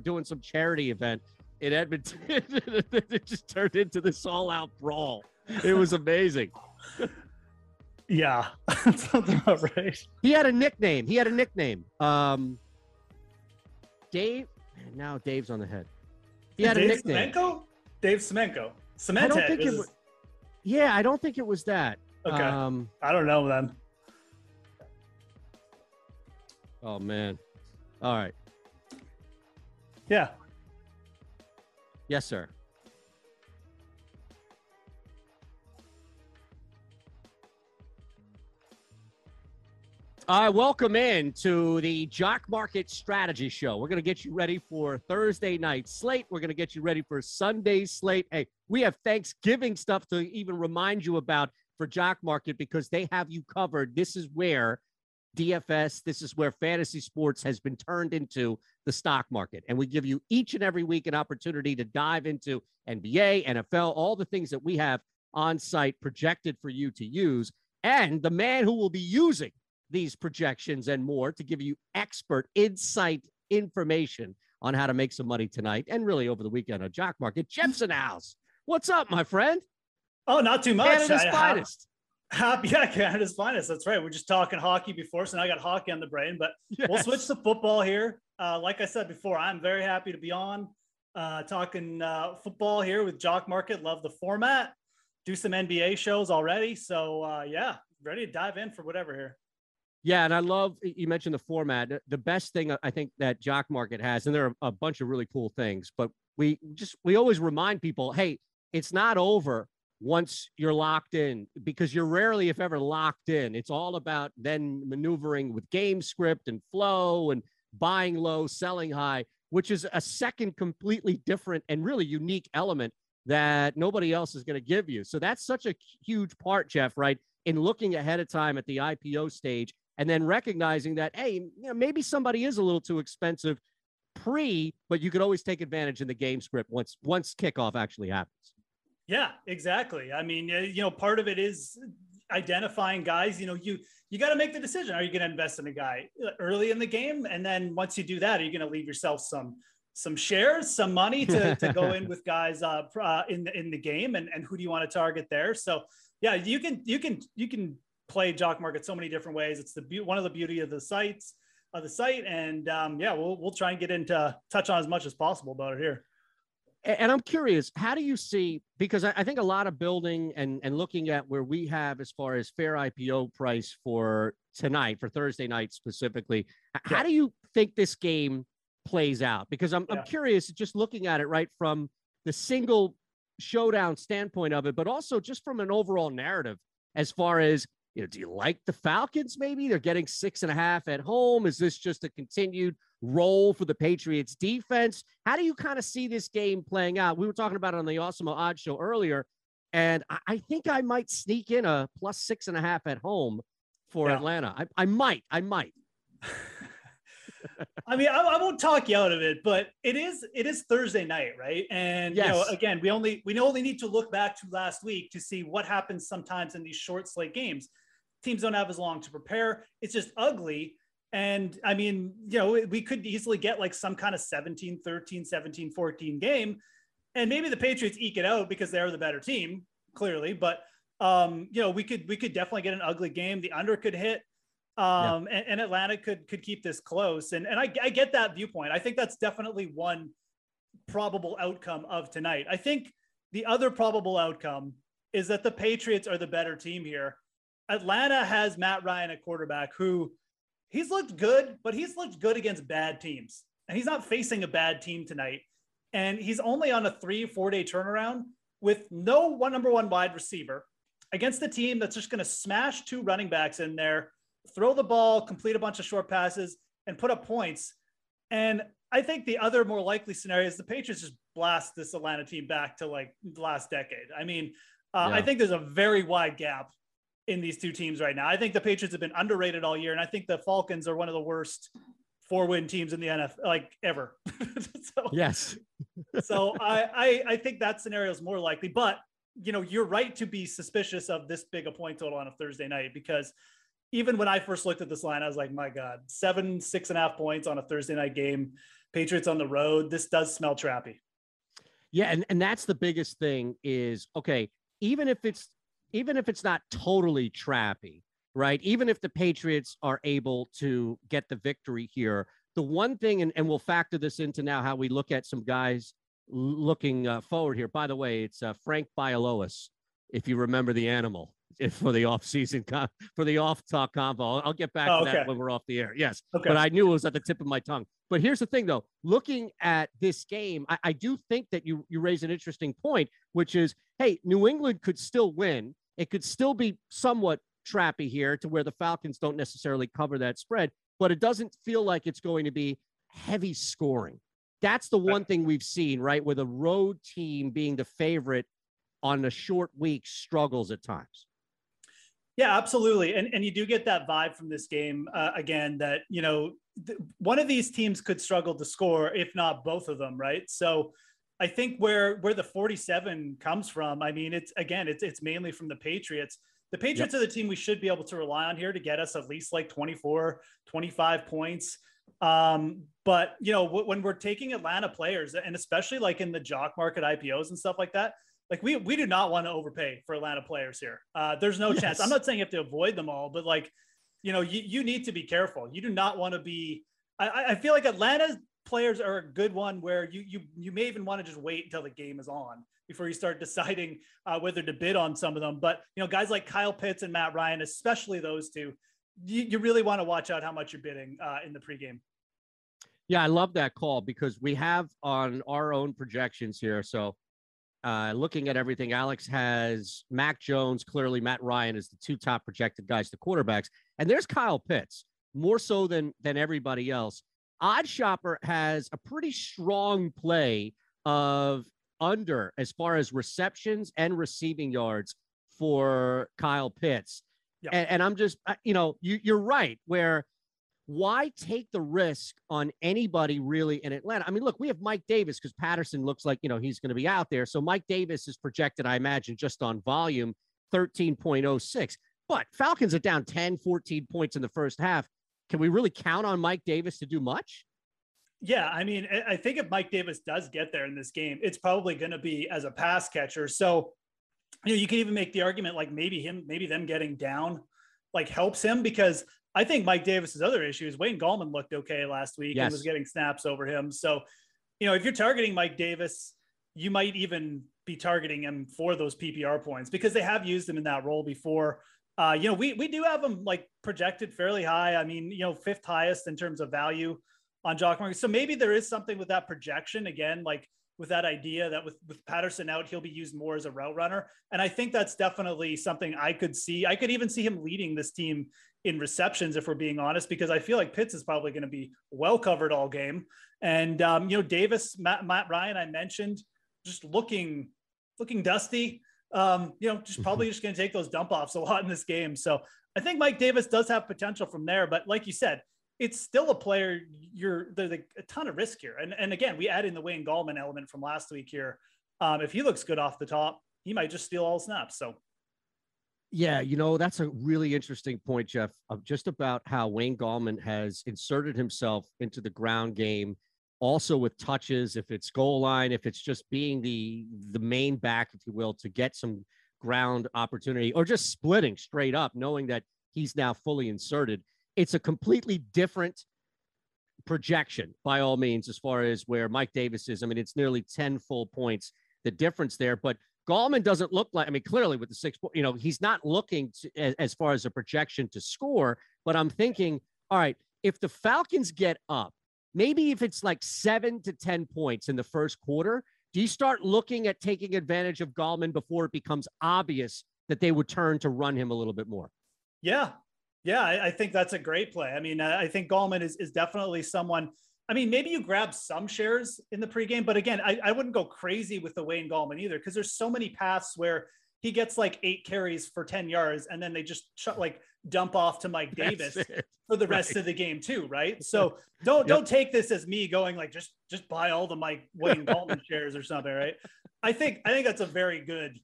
doing some charity event in Edmonton. it just turned into this all-out brawl. It was amazing. Yeah, sounds about right. He had a nickname. He had a nickname. Um, Dave. Now Dave's on the head. He had Dave a nickname. Semenko? Dave Semenko. Cement I don't think it was. Yeah, I don't think it was that. Okay. Um, I don't know then. oh man. All right. Yeah. Yes, sir. All right, welcome in to the Jock Market Strategy Show. We're going to get you ready for Thursday night slate. We're going to get you ready for Sunday slate. Hey, we have Thanksgiving stuff to even remind you about for Jock Market because they have you covered. This is where DFS, this is where fantasy sports has been turned into the stock market. And we give you each and every week an opportunity to dive into NBA, NFL, all the things that we have on site projected for you to use. And the man who will be using these projections and more to give you expert insight information on how to make some money tonight and really over the weekend on Jock Market. Jepson House, what's up, my friend? Oh, not too much. Canada's I- finest. Happy, yeah, Canada's finest. That's right. We're just talking hockey before, so now I got hockey on the brain. But we'll switch to football here. Uh, like I said before, I'm very happy to be on uh, talking uh, football here with Jock Market. Love the format. Do some NBA shows already. So uh, yeah, ready to dive in for whatever here. Yeah, and I love you mentioned the format. The best thing I think that Jock Market has, and there are a bunch of really cool things, but we just we always remind people, hey, it's not over once you're locked in because you're rarely, if ever, locked in. It's all about then maneuvering with game script and flow and buying low, selling high, which is a second completely different and really unique element that nobody else is going to give you. So that's such a huge part, Geoff, right? In looking ahead of time at the IPO stage and then recognizing that, hey, you know, maybe somebody is a little too expensive pre, but you could always take advantage in the game script once once kickoff actually happens. Yeah, exactly. I mean, uh, you know, part of it is identifying guys. You know, you you got to make the decision. Are you going to invest in a guy early in the game, and then once you do that, are you going to leave yourself some some shares, some money to, to go in with guys uh, uh, in the in the game, and and who do you want to target there? So yeah, you can you can you can play jock market so many different ways. It's the be- one of the beauty of the sites of the site, and um, yeah, we'll we'll try and get into touch on as much as possible about it here. And I'm curious, how do you see? Because I think a lot of building and and looking at where we have as far as fair IPO price for tonight, for Thursday night specifically, h- how do you think this game plays out? Because I'm Yeah. I'm curious, just looking at it right from the single showdown standpoint of it, but also just from an overall narrative as far as you know, do you like the Falcons? Maybe they're getting six and a half at home. Is this just a continued role for the Patriots defense? How do you kind of see this game playing out? We were talking about it on the Awesemo Odd show earlier, and I, I think I might sneak in a plus six and a half at home for Yeah. Atlanta. I, I might, I might. I mean, I, I won't talk you out of it, but it is it is Thursday night, right? And you know, again, we only we only need to look back to last week to see what happens sometimes in these short slate games. Teams don't have as long to prepare. It's just ugly. And I mean, you know, we could easily get like some kind of 17 13, 17 14 game. And maybe the Patriots eke it out because they're the better team, clearly. But um, you know, we could we could definitely get an ugly game. The under could hit um, and, and Atlanta could could keep this close. And and I, I get that viewpoint. I think that's definitely one probable outcome of tonight. I think the other probable outcome is that the Patriots are the better team here. Atlanta has Matt Ryan at quarterback, who he's looked good, but he's looked good against bad teams, and he's not facing a bad team tonight. And he's only on a three four day turnaround with no one number one wide receiver against the team that's just going to smash two running backs in there throw the ball, complete a bunch of short passes, and put up points. And I think the other more likely scenario is the Patriots just blast this Atlanta team back to like the last decade. I mean, uh, Yeah. I think there's a very wide gap in these two teams right now. I think the Patriots have been underrated all year, and I think the Falcons are one of the worst four win teams in the NFL like ever. so, Yes. so I, I I think that scenario is more likely. But you know, you're right to be suspicious of this big a point total on a Thursday night because even when I first looked at this line, I was like, my God, seven, six and a half points on a Thursday night game. Patriots on the road. This does smell trappy. Yeah, and, and that's the biggest thing is okay, even if it's even if it's not totally trappy, right? Even if the Patriots are able to get the victory here, the one thing, and, and we'll factor this into now how we look at some guys looking uh, forward here. By the way, it's uh, Frank Bialowas, if you remember the animal for the off season for the off talk convo. I'll, get back oh, to okay. that when we're off the air. Yes, okay. but I knew it was at the tip of my tongue. But here's the thing, though. Looking at this game, I, I do think that you you raise an interesting point, which is, hey, New England could still win. It could still be somewhat trappy here to where the Falcons don't necessarily cover that spread, but it doesn't feel like it's going to be heavy scoring. That's the one thing we've seen, right? With a road team being the favorite on a short week struggles at times. Yeah, absolutely. And, and you do get that vibe from this game uh, again that, you know, th- one of these teams could struggle to score, if not both of them, right? So I think where where the 47 comes from, I mean, it's again, it's it's mainly from the Patriots. The Patriots yep. are the team we should be able to rely on here to get us at least like 24, 25 points. Um, but you know, w- when we're taking Atlanta players, and especially like in the jock market IPOs and stuff like that, like we we do not want to overpay for Atlanta players here. Uh, there's no yes. chance. I'm not saying you have to avoid them all, but like, you know, you, you need to be careful. You do not want to be. I, I feel like Atlanta's players are a good one where you you you may even want to just wait until the game is on before you start deciding uh, whether to bid on some of them. But you know, guys like Kyle Pitts and Matt Ryan, especially those two, you, you really want to watch out how much you're bidding uh, in the pregame. Yeah, I love that call because we have on our own projections here. So uh, looking at everything, Alex has Mac Jones, clearly Matt Ryan is the two top projected guys, the quarterbacks, and there's Kyle Pitts, more so than than everybody else. OddsShopper has a pretty strong play of under as far as receptions and receiving yards for Kyle Pitts. Yep. And, and, I'm just, you know, you, you're right. Where why take the risk on anybody really in Atlanta? I mean, look, we have Mike Davis because Patterson looks like, you know, he's going to be out there. So Mike Davis is projected, I imagine, just on volume 13.06. But Falcons are down 10, 14 points in the first half. Can we really count on Mike Davis to do much? Yeah, I mean, I think if Mike Davis does get there in this game, it's probably going to be as a pass catcher. So, you know, you can even make the argument like maybe him, maybe them getting down like helps him because I think Mike Davis's other issue is Wayne Gallman looked okay last week yes. and was getting snaps over him. So, you know, if you're targeting Mike Davis, you might even be targeting him for those PPR points because they have used him in that role before. Uh, you know, we we do have him like projected fairly high. I mean, you know, fifth highest in terms of value on Jock. So maybe there is something with that projection again, like with that idea that with, with Patterson out, he'll be used more as a route runner. And I think that's definitely something I could see. I could even see him leading this team in receptions, if we're being honest, because I feel like Pitts is probably going to be well covered all game. And um, you know, Davis, Matt, Matt Ryan, I mentioned, just looking looking dusty. Um, you know, just probably just going to take those dump offs a lot in this game. So I think Mike Davis does have potential from there. But like you said, it's still a player. You're there's a ton of risk here. And and again, we add in the Wayne Gallman element from last week here. Um, if he looks good off the top, he might just steal all snaps. So. Yeah, you know, that's a really interesting point, Geoff, of just about how Wayne Gallman has inserted himself into the ground game, also with touches, if it's goal line, if it's just being the the main back, if you will, to get some ground opportunity, or just splitting straight up, knowing that he's now fully inserted. It's a completely different projection by all means, as far as where Mike Davis is. I mean, it's nearly 10 full points, the difference there. But Gallman doesn't look like, I mean, clearly with the six, you know, he's not looking to, as, as far as a projection to score. But I'm thinking, all right, if the Falcons get up, maybe if it's like seven to 10 points in the first quarter, do you start looking at taking advantage of Gallman before it becomes obvious that they would turn to run him a little bit more? Yeah. Yeah. I, I think that's a great play. I mean, I think Gallman is, is definitely someone I mean, maybe you grab some shares in the pregame, but again, I, I wouldn't go crazy with the Wayne Gallman either because there's so many paths where he gets like eight carries for 10 yards and then they just like dump off to Mike Davis for the rest right. of the game too, right? So don't yep. don't take this as me going like just just buy all the Mike Wayne Gallman shares or something, right? I think I think that's a very good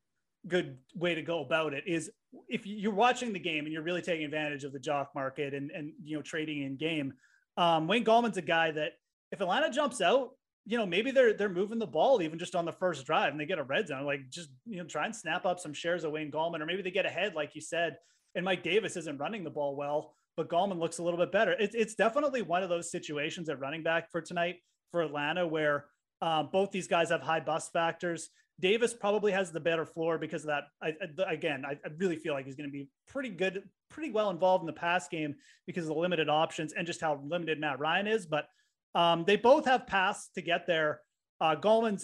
good way to go about it is if you're watching the game and you're really taking advantage of the jock market and and you know trading in game um, Wayne Gallman's a guy that if Atlanta jumps out, you know, maybe they're they're moving the ball even just on the first drive and they get a red zone. Like just you know, try and snap up some shares of Wayne Gallman, or maybe they get ahead, like you said. And Mike Davis isn't running the ball well, but Gallman looks a little bit better. It's it's definitely one of those situations at running back for tonight for Atlanta where um, both these guys have high bust factors. Davis probably has the better floor because of that. I, I, again, I, I, really feel like he's going to be pretty good, pretty well involved in the pass game because of the limited options and just how limited Matt Ryan is. But um, they both have paths to get there. Uh,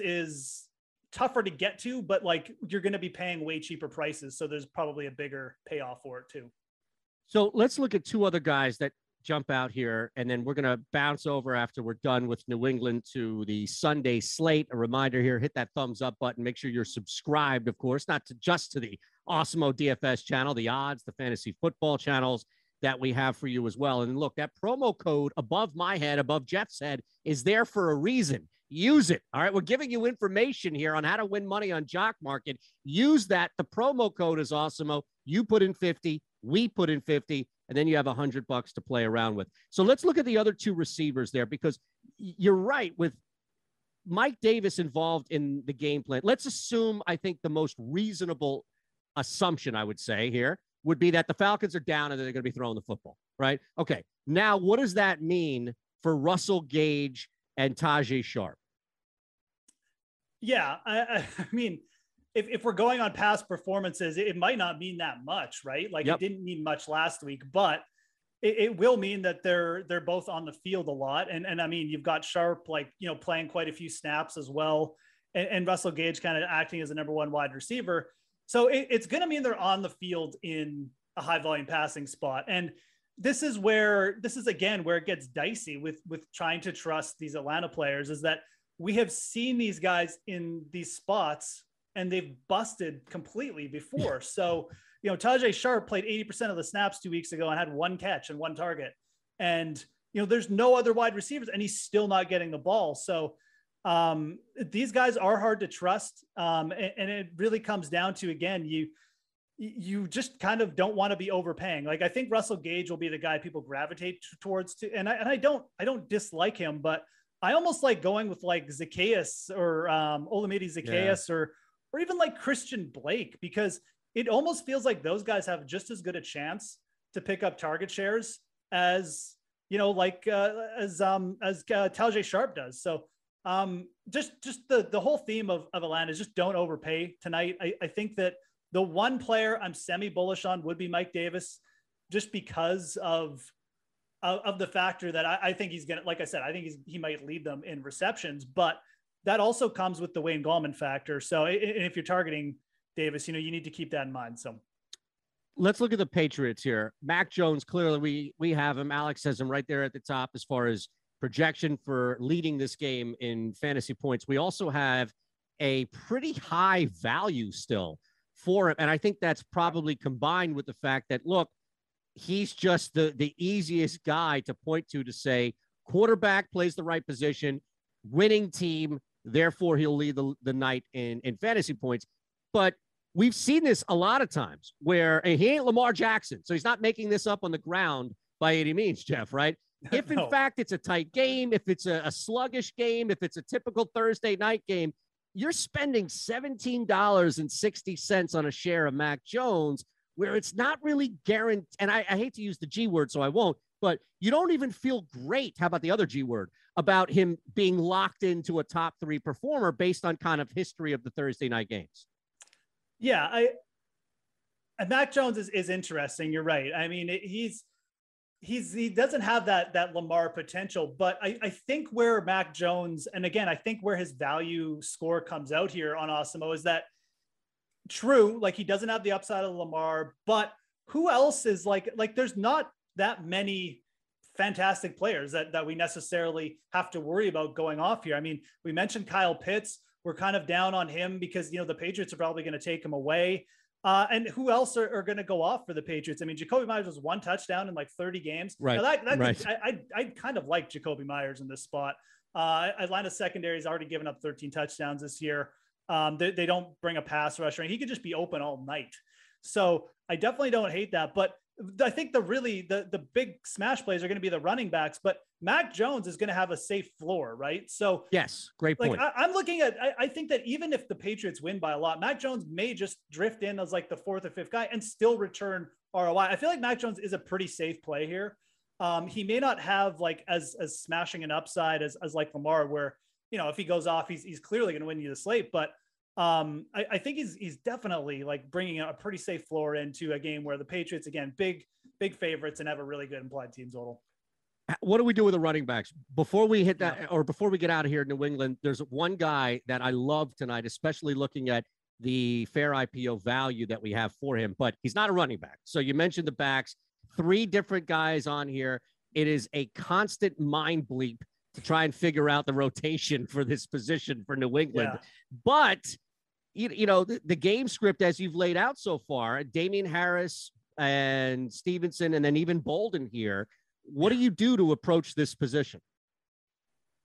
is tougher to get to, but like you're going to be paying way cheaper prices. So there's probably a bigger payoff for it too. So let's look at two other guys that jump out here, and then we're going to bounce over after we're done with New England to the Sunday slate. A reminder here hit that thumbs up button. Make sure you're subscribed, of course, not to just to the Awesemo DFS channel, the odds, the fantasy football channels that we have for you as well. And look, that promo code above my head, above Geoff's head, is there for a reason. Use it. All right. We're giving you information here on how to win money on Jock Market. Use that. The promo code is Awesemo. You put in 50, we put in 50, and then you have a hundred bucks to play around with. So let's look at the other two receivers there because you're right with Mike Davis involved in the game plan. Let's assume I think the most reasonable assumption I would say here would be that the Falcons are down and they're going to be throwing the football, right? Okay. Now, what does that mean for Russell Gage and Tajae Sharpe? Yeah, I, I mean, if, if we're going on past performances, it might not mean that much, right? Like yep. it didn't mean much last week, but it, it, will mean that they're they're both on the field a lot. And and I mean, you've got Sharpe like you know playing quite a few snaps as well, and, and Russell Gage kind of acting as a number one wide receiver. So it, it's going to mean they're on the field in a high volume passing spot. And this is where this is again where it gets dicey with with trying to trust these Atlanta players is that we have seen these guys in these spots and they've busted completely before. so, you know, Tajae Sharpe played 80% of the snaps two weeks ago and had one catch and one target. And, you know, there's no other wide receivers and he's still not getting the ball. So, um, these guys are hard to trust. Um, and, and it really comes down to, again, you, you just kind of don't want to be overpaying. Like I think Russell Gage will be the guy people gravitate towards to, and I, and I don't, I don't dislike him, but I almost like going with like Zaccheaus or um, Olamide Zaccheaus yeah. or or even like Christian Blake, because it almost feels like those guys have just as good a chance to pick up target shares as you know, like uh, as um as uh, Tajae Sharpe does. So um just just the the whole theme of, of Atlanta is just don't overpay tonight. I, I think that the one player I'm semi bullish on would be Mike Davis, just because of of, of the factor that I, I, think he's gonna like I said, I think he's he might lead them in receptions, but that also comes with the Wayne Gallman factor. So if you're targeting Davis, you know, you need to keep that in mind. So let's look at the Patriots here. Mac Jones, clearly we we have him. Alex has him right there at the top as far as projection for leading this game in fantasy points. We also have a pretty high value still for him. And I think that's probably combined with the fact that look, he's just the the easiest guy to point to to say quarterback plays the right position, winning team Therefore, he'll lead the, the night in, in fantasy points. But we've seen this a lot of times where he ain't Lamar Jackson. So he's not making this up on the ground by any means, Geoff, right? If in no. fact it's a tight game, if it's a, a sluggish game, if it's a typical Thursday night game, you're spending $17.60 on a share of Mac Jones where it's not really guaranteed. And I, I hate to use the G word, so I won't, but you don't even feel great. How about the other G word about him being locked into a top three performer based on kind of history of the Thursday night games? Yeah, I and Mac Jones is, is interesting. You're right. I mean, it, he's he's he doesn't have that that Lamar potential, but I, I think where Mac Jones and again I think where his value score comes out here on Awesemo is that true, like he doesn't have the upside of Lamar, but who else is like like there's not that many fantastic players that, that we necessarily have to worry about going off here. I mean, we mentioned Kyle Pitts. We're kind of down on him because, you know, the Patriots are probably going to take him away. Uh, and who else are, are going to go off for the Patriots? I mean, Jakobi Meyers was one touchdown in like 30 games. Right. Now that, that, right. I, I, I, kind of like Jakobi Meyers in this spot. Uh, Atlanta secondary has already given up 13 touchdowns this year. Um, they, they don't bring a pass rusher, and he could just be open all night. So I definitely don't hate that. But I think the really the the big smash plays are going to be the running backs, but Mac Jones is going to have a safe floor, right? So yes, great point. Like I, am looking at, I, I, think that even if the Patriots win by a lot, Mac Jones may just drift in as like the fourth or fifth guy and still return ROI. I feel like Mac Jones is a pretty safe play here. Um, he may not have like as as smashing an upside as as like Lamar, where you know if he goes off, he's he's clearly going to win you the slate, but um, I, I, think he's he's definitely like bringing a pretty safe floor into a game where the Patriots again big big favorites and have a really good implied team total. What do we do with the running backs before we hit that, or before we get out of here, New England? There's one guy that I love tonight, especially looking at the fair IPO value that we have for him, but he's not a running back. So you mentioned the backs, three different guys on here. It is a constant mind bleep to try and figure out the rotation for this position for New England. Yeah. But you, you know the, the, game script as you've laid out so far, Damien Harris and Stevenson, and then even Bolden here. What do you do to approach this position?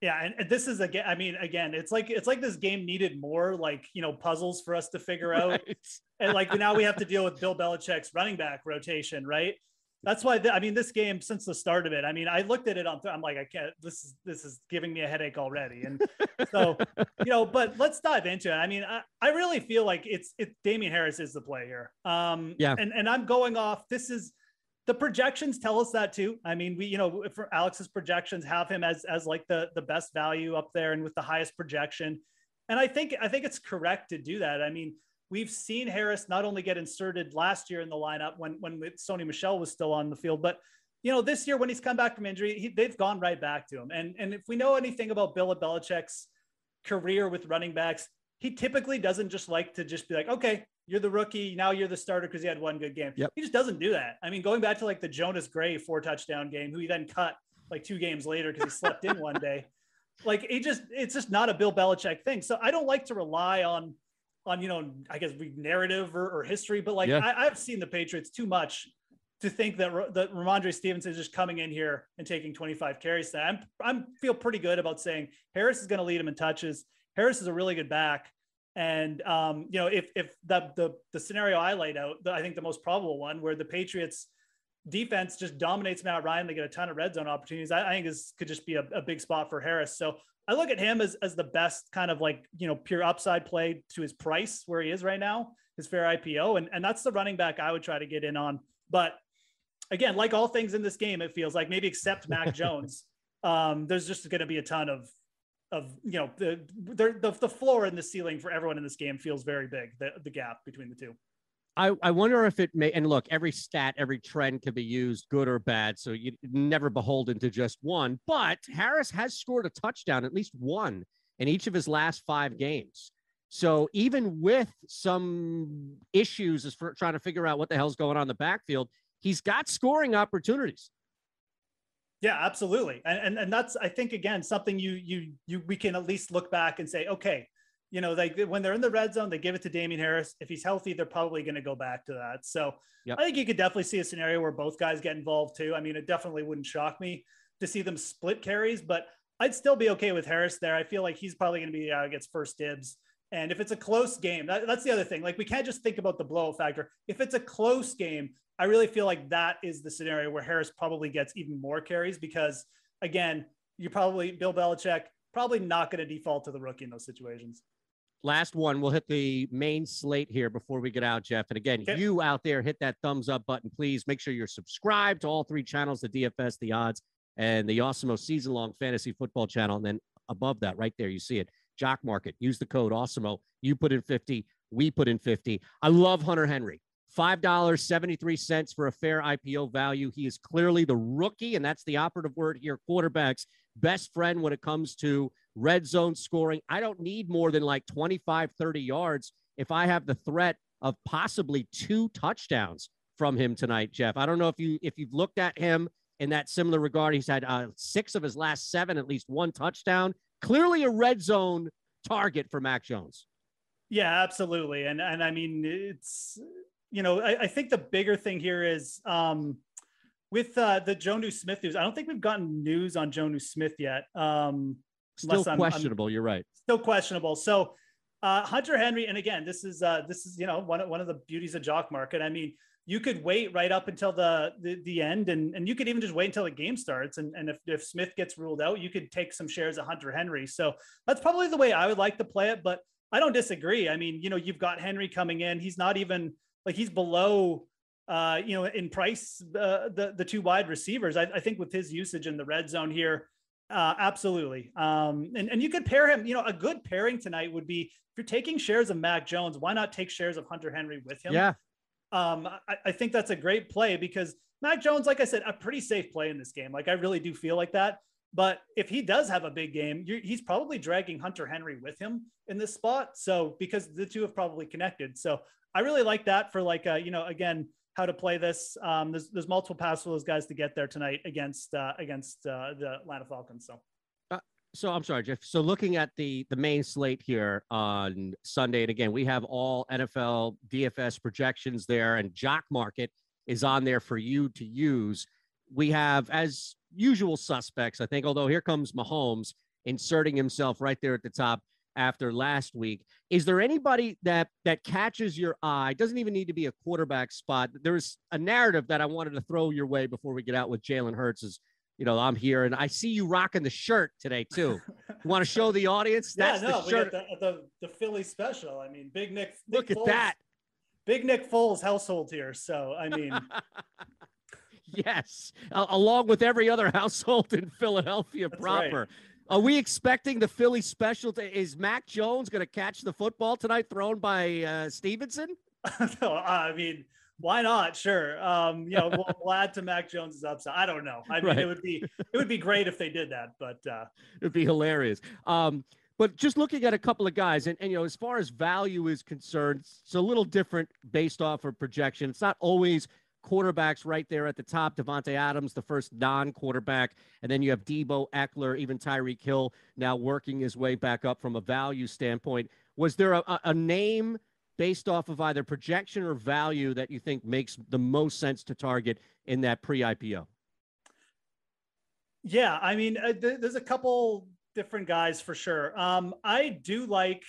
Yeah, and, this is again. I mean, again, it's like it's like this game needed more like you know puzzles for us to figure out, right. and like now we have to deal with Bill Belichick's running back rotation, right? that's why the, I mean this game since the start of it. I mean, I looked at it on. I'm like, I can't. This is this is giving me a headache already. And so you know, but let's dive into it. I mean, I, I really feel like it's it. Damien Harris is the play here. Um, yeah. And and I'm going off. This is the projections tell us that too. I mean, we you know for Alex's projections have him as as like the the best value up there and with the highest projection. And I think I think it's correct to do that. I mean, We've seen Harris not only get inserted last year in the lineup when when Sony Michel was still on the field, but you know this year when he's come back from injury, he, they've gone right back to him. And and if we know anything about Bill Belichick's career with running backs, he typically doesn't just like to just be like, okay, you're the rookie, now you're the starter because he had one good game. Yep. He just doesn't do that. I mean, going back to like the Jonas Gray four touchdown game, who he then cut like two games later because he slept in one day. Like it just, it's just not a Bill Belichick thing. So I don't like to rely on on you know I guess narrative or, or history, but like yeah. I, have seen the Patriots too much to think that that Rhamondre Stevenson is just coming in here and taking 25 carries. I'm I'm feel pretty good about saying Harris is going to lead him in touches. Harris is a really good back, and um, you know if if the the the scenario I laid out, the, I think the most probable one where the Patriots defense just dominates Matt Ryan. They get a ton of red zone opportunities. I, I think this could just be a, a, big spot for Harris. So I look at him as, as the best kind of like, you know, pure upside play to his price where he is right now, his fair IPO. And, and that's the running back I would try to get in on. But again, like all things in this game, it feels like maybe except Mac Jones, um, there's just going to be a ton of, of, you know, the, the, the floor and the ceiling for everyone in this game feels very big, the, the gap between the two. I, I wonder if it may and look every stat every trend can be used good or bad so you never beholden to just one but harris has scored a touchdown at least one in each of his last five games so even with some issues as for trying to figure out what the hell's going on in the backfield he's got scoring opportunities yeah absolutely and, and and that's i think again something you you you we can at least look back and say okay you know, they when they're in the red zone, they give it to Damien Harris. If he's healthy, they're probably going to go back to that. So yep. I think you could definitely see a scenario where both guys get involved too. I mean, it definitely wouldn't shock me to see them split carries, but I'd still be okay with Harris there. I feel like he's probably going to be uh, gets first dibs. And if it's a close game, that, that's the other thing. Like we can't just think about the blowout factor. If it's a close game, I really feel like that is the scenario where Harris probably gets even more carries because again, you probably Bill Belichick probably not going to default to the rookie in those situations last one. We'll hit the main slate here before we get out, Geoff. And again, okay. you out there, hit that thumbs up button, please. Make sure you're subscribed to all three channels the DFS, the odds, and the Awesemo season long fantasy football channel. And then above that, right there, you see it Jock Market. Use the code Awesemo. You put in 50, we put in 50. I love Hunter Henry. $5.73 for a fair IPO value. He is clearly the rookie, and that's the operative word here quarterback's best friend when it comes to red zone scoring. I don't need more than like 25, 30 yards if I have the threat of possibly two touchdowns from him tonight, Geoff. I don't know if you if you've looked at him in that similar regard. He's had uh, six of his last seven, at least one touchdown. Clearly a red zone target for Mac Jones. Yeah, absolutely. And and I mean it's you know, I, I think the bigger thing here is um with uh, the Jonnu Smith news. I don't think we've gotten news on Jonnu Smith yet. Um, Still questionable. I'm, you're right. Still questionable. So uh, Hunter Henry, and again, this is uh, this is you know one of, one of the beauties of jock market. I mean, you could wait right up until the the, the end, and, and you could even just wait until the game starts. And, and if, if Smith gets ruled out, you could take some shares of Hunter Henry. So that's probably the way I would like to play it. But I don't disagree. I mean, you know, you've got Henry coming in. He's not even like he's below uh, you know, in price, uh, the the two wide receivers. I, I, think with his usage in the red zone here, uh, absolutely. Um, and and you could pair him. You know, a good pairing tonight would be if you're taking shares of Mac Jones, why not take shares of Hunter Henry with him? Yeah, um, I, I, think that's a great play because Mac Jones, like I said, a pretty safe play in this game. Like I really do feel like that. But if he does have a big game, he's probably dragging Hunter Henry with him in this spot. So because the two have probably connected. So I really like that for like, uh, you know, again, how to play this. Um, there's, there's multiple paths for those guys to get there tonight against uh, against uh, the Atlanta Falcons. So so I'm sorry, Geoff. So looking at the the main slate here on Sunday, and again, we have all NFL DFS projections there, and Jock Market is on there for you to use. We have, as usual, suspects. I think, although here comes Mahomes inserting himself right there at the top after last week. Is there anybody that that catches your eye? Doesn't even need to be a quarterback spot. There's a narrative that I wanted to throw your way before we get out with Jalen Hurts. Is you know, I'm here and I see you rocking the shirt today too. You want to show the audience? That's yeah, no, the shirt. The, the, the, Philly special. I mean, Big Nick. Look Nick at Foles, that. Big Nick Foles household here. So, I mean. yes, uh, along with every other household in Philadelphia That's proper. Right. Are we expecting the Philly special? To, is Mac Jones going to catch the football tonight thrown by uh, Stevenson? no, I mean, why not? Sure. Um, you know, we'll, we'll, add to Mac Jones's upside. I don't know. I mean, right. it would be it would be great if they did that, but uh, it'd be hilarious. Um, but just looking at a couple of guys, and, and you know, as far as value is concerned, it's a little different based off of projection. It's not always quarterbacks right there at the top. Davante Adams, the first non-quarterback, and then you have Deebo Ekeler, even Tyreek Hill now working his way back up from a value standpoint. Was there a, a name? Based off of either projection or value that you think makes the most sense to target in that pre IPO? Yeah, I mean, uh, th- there's a couple different guys for sure. Um, I do like.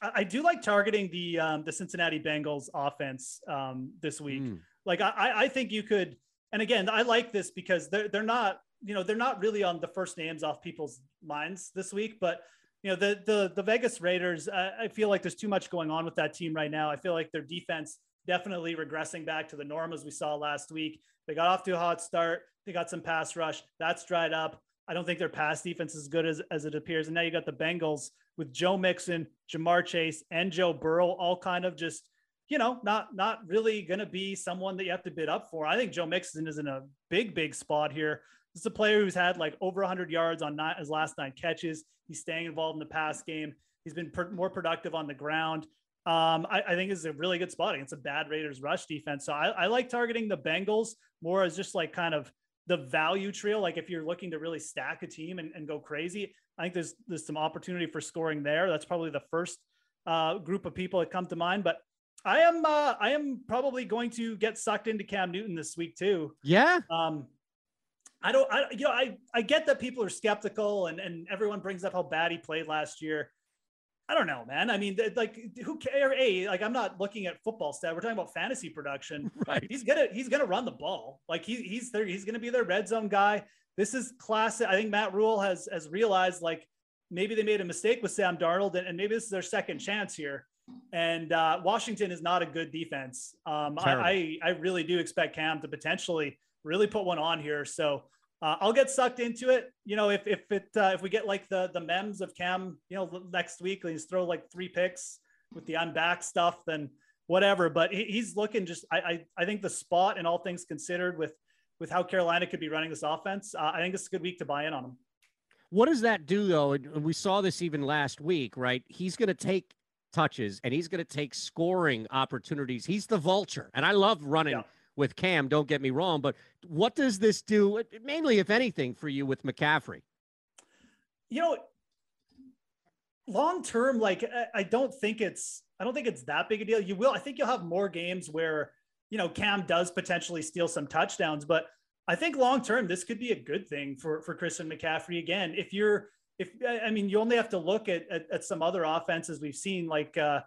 I do like targeting the um, the Cincinnati Bengals offense um, this week. Mm. Like I, I think you could, and again, I like this because they're they're not you know they're not really on the first names off people's minds this week, but you know the the the Vegas Raiders. Uh, I feel like there's too much going on with that team right now. I feel like their defense definitely regressing back to the norm as we saw last week. They got off to a hot start. They got some pass rush. That's dried up. I don't think their pass defense is as good as, as it appears. And now you got the Bengals with Joe Mixon, Ja'Marr Chase, and Joe Burrow, all kind of just, you know, not not really going to be someone that you have to bid up for. I think Joe Mixon is in a big, big spot here. This is a player who's had like over 100 yards on nine, his last nine catches. He's staying involved in the pass game. He's been per- more productive on the ground. Um, I, I, think this is a really good spot against a bad Raiders rush defense. So I, I, like targeting the Bengals more as just like kind of the value trio. Like if you're looking to really stack a team and, and go crazy, I think there's there's some opportunity for scoring there. That's probably the first uh, group of people that come to mind. But I am uh, I am probably going to get sucked into Cam Newton this week too. Yeah. Um, I don't, I, you know, I, I get that people are skeptical and, and everyone brings up how bad he played last year. I don't know, man. I mean, like, who care? A, like, I'm not looking at football stat. We're talking about fantasy production. Right. He's gonna, he's gonna run the ball. Like, he, he's there. He's gonna be their red zone guy. This is classic. I think Matt Rhule has has realized like maybe they made a mistake with Sam Darnold, and, and maybe this is their second chance here. And uh, Washington is not a good defense. Um, I, I I really do expect Cam to potentially really put one on here. So uh, I'll get sucked into it. You know, if if it uh, if we get like the the memes of Cam, you know, next week, he's throw like three picks with the I'm back stuff, then whatever. But he, he's looking just. I, I I think the spot and all things considered with with how Carolina could be running this offense, uh, I think it's a good week to buy in on him. What does that do though? And we saw this even last week, right? He's going to take touches and he's going to take scoring opportunities. He's the vulture, and I love running. Yeah with Cam. Don't get me wrong, but what does this do, mainly, if anything, for you with McCaffrey? You know, long term, like I don't think it's I don't think it's that big a deal. You will, I think you'll have more games where you know Cam does potentially steal some touchdowns, but I think long term this could be a good thing for for Christian McCaffrey. Again, if you're if I mean you only have to look at at, at some other offenses we've seen like. uh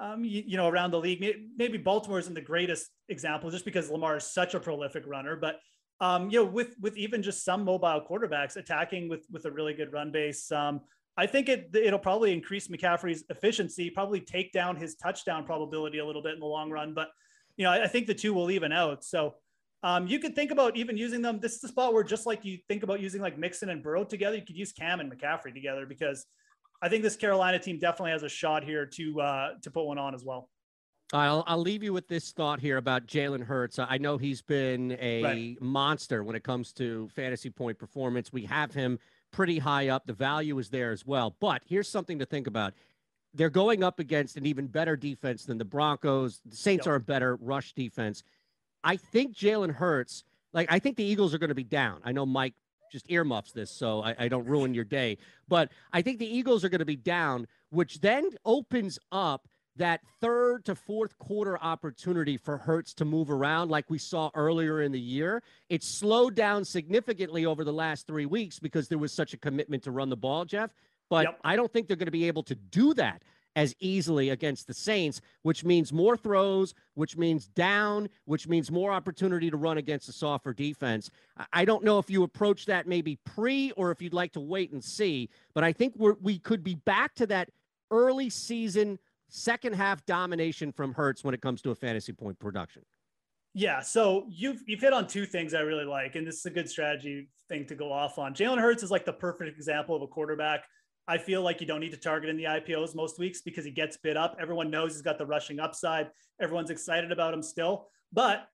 um, you, you, know, around the league. Maybe Baltimore isn't the greatest example just because Lamar is such a prolific runner, but um, you know, with with even just some mobile quarterbacks attacking with with a really good run base, um, I think it it'll probably increase McCaffrey's efficiency, probably take down his touchdown probability a little bit in the long run. But you know, I, I think the two will even out. So um, you could think about even using them. This is the spot where just like you think about using like Mixon and Burrow together, you could use Cam and McCaffrey together because I think this Carolina team definitely has a shot here to uh, to put one on as well. I'll, I'll leave you with this thought here about Jalen Hurts. I know he's been a right. monster when it comes to fantasy point performance. We have him pretty high up. The value is there as well. But here's something to think about. They're going up against an even better defense than the Broncos. The Saints yep. are a better rush defense. I think Jalen Hurts, like, I think the Eagles are going to be down. I know Mike just earmuffs this so I, I don't ruin your day, but I think the Eagles are going to be down, which then opens up that third to fourth quarter opportunity for Hurts to move around like we saw earlier in the year. It slowed down significantly over the last three weeks because there was such a commitment to run the ball, Geoff. But yep. I don't think they're going to be able to do that as easily against the Saints, which means more throws, which means down, which means more opportunity to run against a softer defense. I don't know if you approach that maybe pre or if you'd like to wait and see, but I think we're, we could be back to that early season second half domination from Hurts when it comes to a fantasy point production. Yeah, so you've you've hit on two things I really like, and this is a good strategy thing to go off on. Jalen Hurts is like the perfect example of a quarterback. I feel like you don't need to target in the IPOs most weeks because he gets bid up. Everyone knows he's got the rushing upside. Everyone's excited about him still. But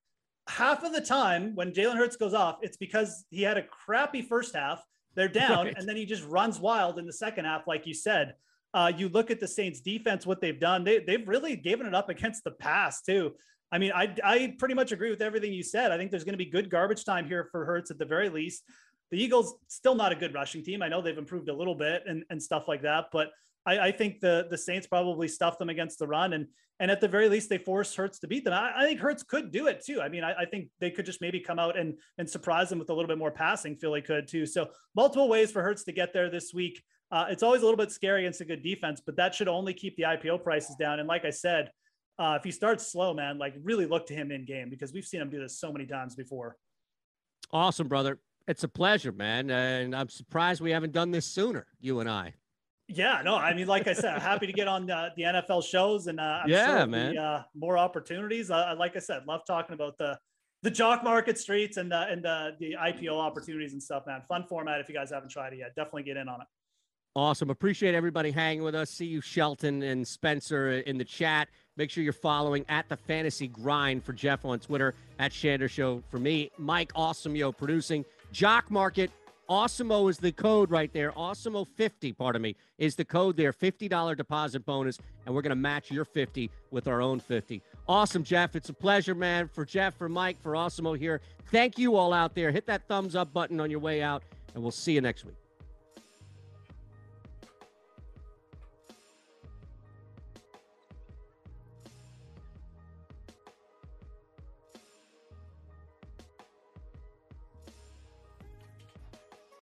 half of the time when Jalen Hurts goes off, it's because he had a crappy first half. They're down, right. and then he just runs wild in the second half, like you said. Uh, you look at the Saints defense, what they've done, they, they've really given it up against the pass too. I mean, I, I pretty much agree with everything you said. I think there's going to be good garbage time here for Hurts at the very least. The Eagles still not a good rushing team. I know they've improved a little bit and, and stuff like that, but I, I think the the Saints probably stuff them against the run and and at the very least they force Hurts to beat them. I, I think Hurts could do it too. I mean, I, I, think they could just maybe come out and and surprise them with a little bit more passing. Philly could too. So multiple ways for Hurts to get there this week. Uh, it's always a little bit scary against a good defense, but that should only keep the IPO prices down. And like I said, uh, if he starts slow, man, like really look to him in game because we've seen him do this so many times before. Awesome, brother. It's a pleasure, man. And I'm surprised we haven't done this sooner, you and I. Yeah, no, I mean, like I said, happy to get on the, the NFL shows and uh, I'm yeah, sure man, be, uh, more opportunities. Uh, like I said, love talking about the the jock market streets and the and the the IPO opportunities and stuff, man. Fun format. If you guys haven't tried it yet, definitely get in on it. Awesome. Appreciate everybody hanging with us. See you, Shelton and Spencer, in the chat. Make sure you're following at the Fantasy Grind for Geoff on Twitter, at Shander Show for me. Mike Awesome Yo producing. Jock Market. Awesemo is the code right there. Awesemo 50, pardon me, is the code there. $50 deposit bonus, and we're going to match your 50 with our own 50. Awesome, Geoff. It's a pleasure, man. For Geoff, for Mike, for Awesemo here. Thank you all out there. Hit that thumbs up button on your way out, and we'll see you next week.